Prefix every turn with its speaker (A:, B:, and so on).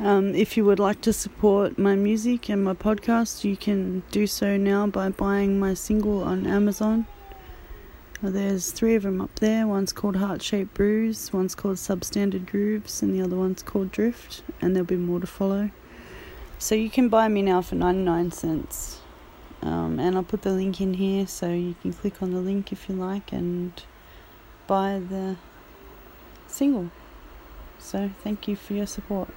A: Um, if you would like to support my music and my podcast, you can do so now by buying my single on Amazon. There's three of them up there. One's called Heart Shaped Bruise, one's called Substandard Grooves, and the other one's called Drift, and there'll be more to follow. So you can buy me now for 99 cents. Um, and I'll put the link in here so you can click on the link if you like and buy the single. So thank you for your support.